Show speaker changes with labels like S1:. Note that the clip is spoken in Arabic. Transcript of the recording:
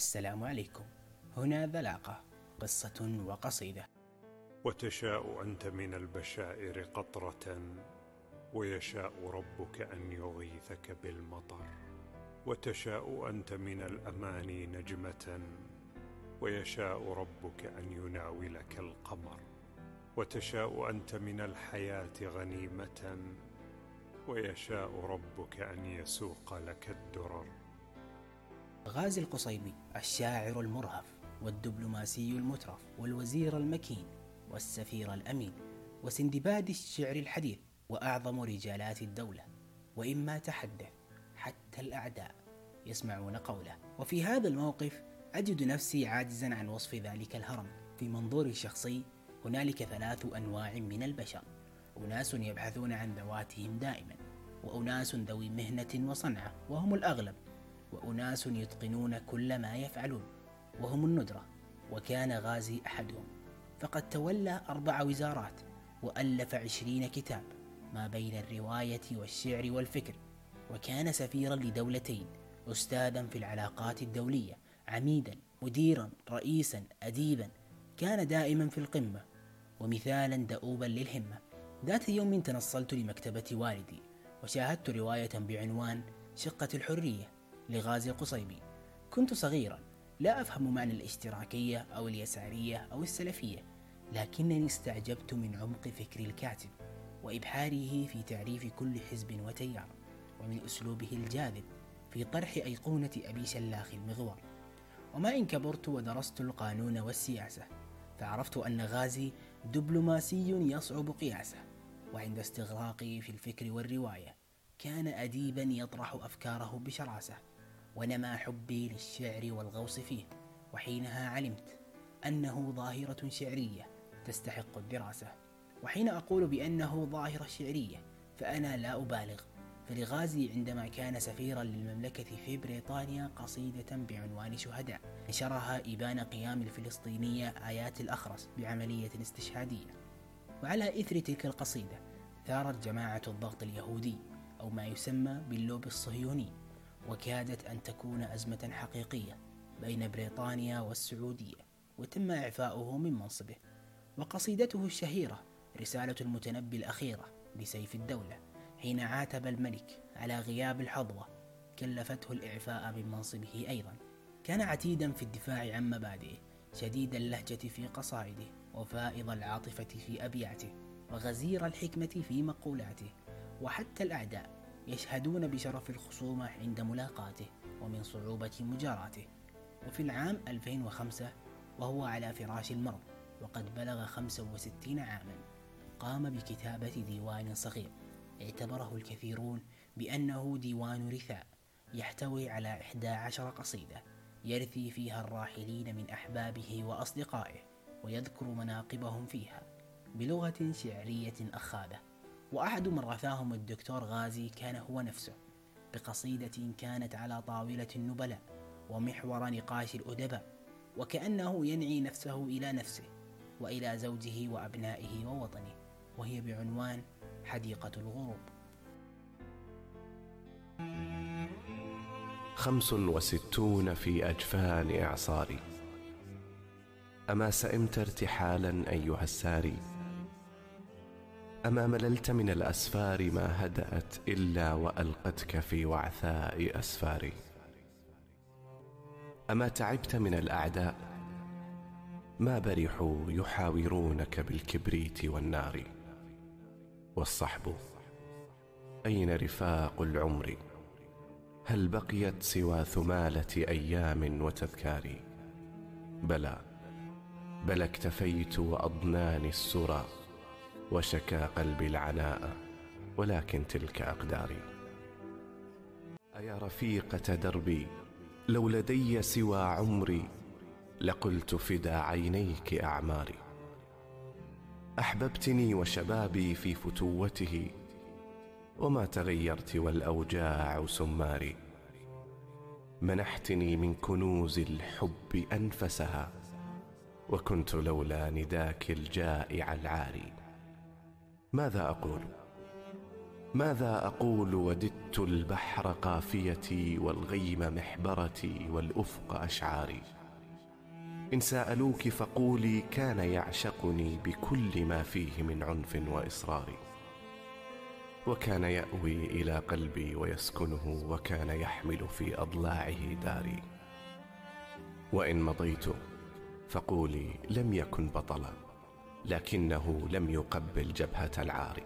S1: السلام عليكم. هنا ذلاقة قصة وقصيدة.
S2: وتشاء أنت من البشائر قطرة ويشاء ربك أن يغيثك بالمطر. وتشاء أنت من الأماني نجمة ويشاء ربك أن يناولك القمر. وتشاء أنت من الحياة غنيمة ويشاء ربك أن يسوق لك الدرر.
S1: غازي القصيبي الشاعر المرهف والدبلوماسي المترف والوزير المكين والسفير الأمين وسندباد الشعر الحديث وأعظم رجالات الدولة. وإما تحدث حتى الأعداء يسمعون قوله. وفي هذا الموقف أجد نفسي عاجزا عن وصف ذلك الهرم. في منظوري الشخصي هنالك ثلاث أنواع من البشر. أناس يبحثون عن ذواتهم دائما وأناس ذوي مهنة وصنعة وهم الأغلب وأناس يتقنون كل ما يفعلون وهم الندرة وكان غازي أحدهم. فقد تولى أربع وزارات وألف عشرين كتاب ما بين الرواية والشعر والفكر وكان سفيرا لدولتين أستاذا في العلاقات الدولية عميدا مديرا رئيسا أديبا. كان دائما في القمة ومثالا دؤوبا للهمة. ذات يوم تنصلت لمكتبة والدي وشاهدت رواية بعنوان شقة الحرية. لغازي القصيبي كنت صغيرا لا أفهم معنى الاشتراكية أو اليسارية أو السلفية لكنني استعجبت من عمق فكر الكاتب وإبحاره في تعريف كل حزب وتيار ومن أسلوبه الجاذب في طرح أيقونة أبي شلاخ المغوار. وما إن كبرت ودرست القانون والسياسة فعرفت أن غازي دبلوماسي يصعب قياسه وعند استغراقي في الفكر والرواية كان أديبا يطرح أفكاره بشراسة. ونما حبي للشعر والغوص فيه وحينها علمت أنه ظاهرة شعرية تستحق الدراسة. وحين أقول بأنه ظاهرة شعرية فأنا لا أبالغ. فلغازي عندما كان سفيرا للمملكة في بريطانيا قصيدة بعنوان شهداء نشرها إبان قيام الفلسطينية آيات الأخرس بعملية استشهادية. وعلى إثر تلك القصيدة ثارت جماعة الضغط اليهودي أو ما يسمى باللوب الصهيوني. وكادت أن تكون أزمة حقيقية بين بريطانيا والسعودية وتم إعفاؤه من منصبه وقصيدته الشهيرة رسالة المتنبي الأخيرة لسيف الدولة حين عاتب الملك على غياب الحظوة كلفته الإعفاء من منصبه أيضا. كان عتيدا في الدفاع عن مبادئه شديد اللهجة في قصائده وفائض العاطفة في أبياته وغزير الحكمة في مقولاته وحتى الأعداء يشهدون بشرف الخصومة عند ملاقاته ومن صعوبة مجاراته. وفي العام 2005 وهو على فراش المرض وقد بلغ 65 عاما. قام بكتابة ديوان صغير اعتبره الكثيرون بأنه ديوان رثاء يحتوي على 11 قصيدة يرثي فيها الراحلين من أحبابه وأصدقائه ويذكر مناقبهم فيها بلغة شعرية أخاذة. وأحد من رثاهم الدكتور غازي كان هو نفسه بقصيدة كانت على طاولة النبلاء ومحور نقاش الأدباء وكأنه ينعي نفسه إلى نفسه وإلى زوجه وأبنائه ووطنه وهي بعنوان حديقة الغروب.
S3: خمس وستون في أجفان إعصاري. أما سئمت ارتحالا أيها الساري؟ أما مللت من الأسفار ما هدأت إلا وألقتك في وعثاء أسفاري. أما تعبت من الأعداء ما برحوا يحاورونك بالكبريت والنار؟ والصحب أين رفاق العمر؟ هل بقيت سوى ثمالة أيام وتذكار؟ بلى بل اكتفيت وأضناني السرى. وشكى قلبي العناء ولكن تلك أقداري. أيا رفيقة دربي لو لدي سوى عمري لقلت فدا عينيك أعماري. أحببتني وشبابي في فتوته وما تغيرت والأوجاع سماري. منحتني من كنوز الحب أنفسها وكنت لولا نداك الجائع العاري. ماذا أقول؟ ماذا أقول وددت البحر قافيتي والغيم محبرتي والأفق أشعاري؟ إن سألوك فقولي كان يعشقني بكل ما فيه من عنف وإصرار. وكان يأوي إلى قلبي ويسكنه وكان يحمل في أضلاعه داري. وإن مضيت فقولي لم يكن بطلا. لكنه لم يقبل جبهة العار.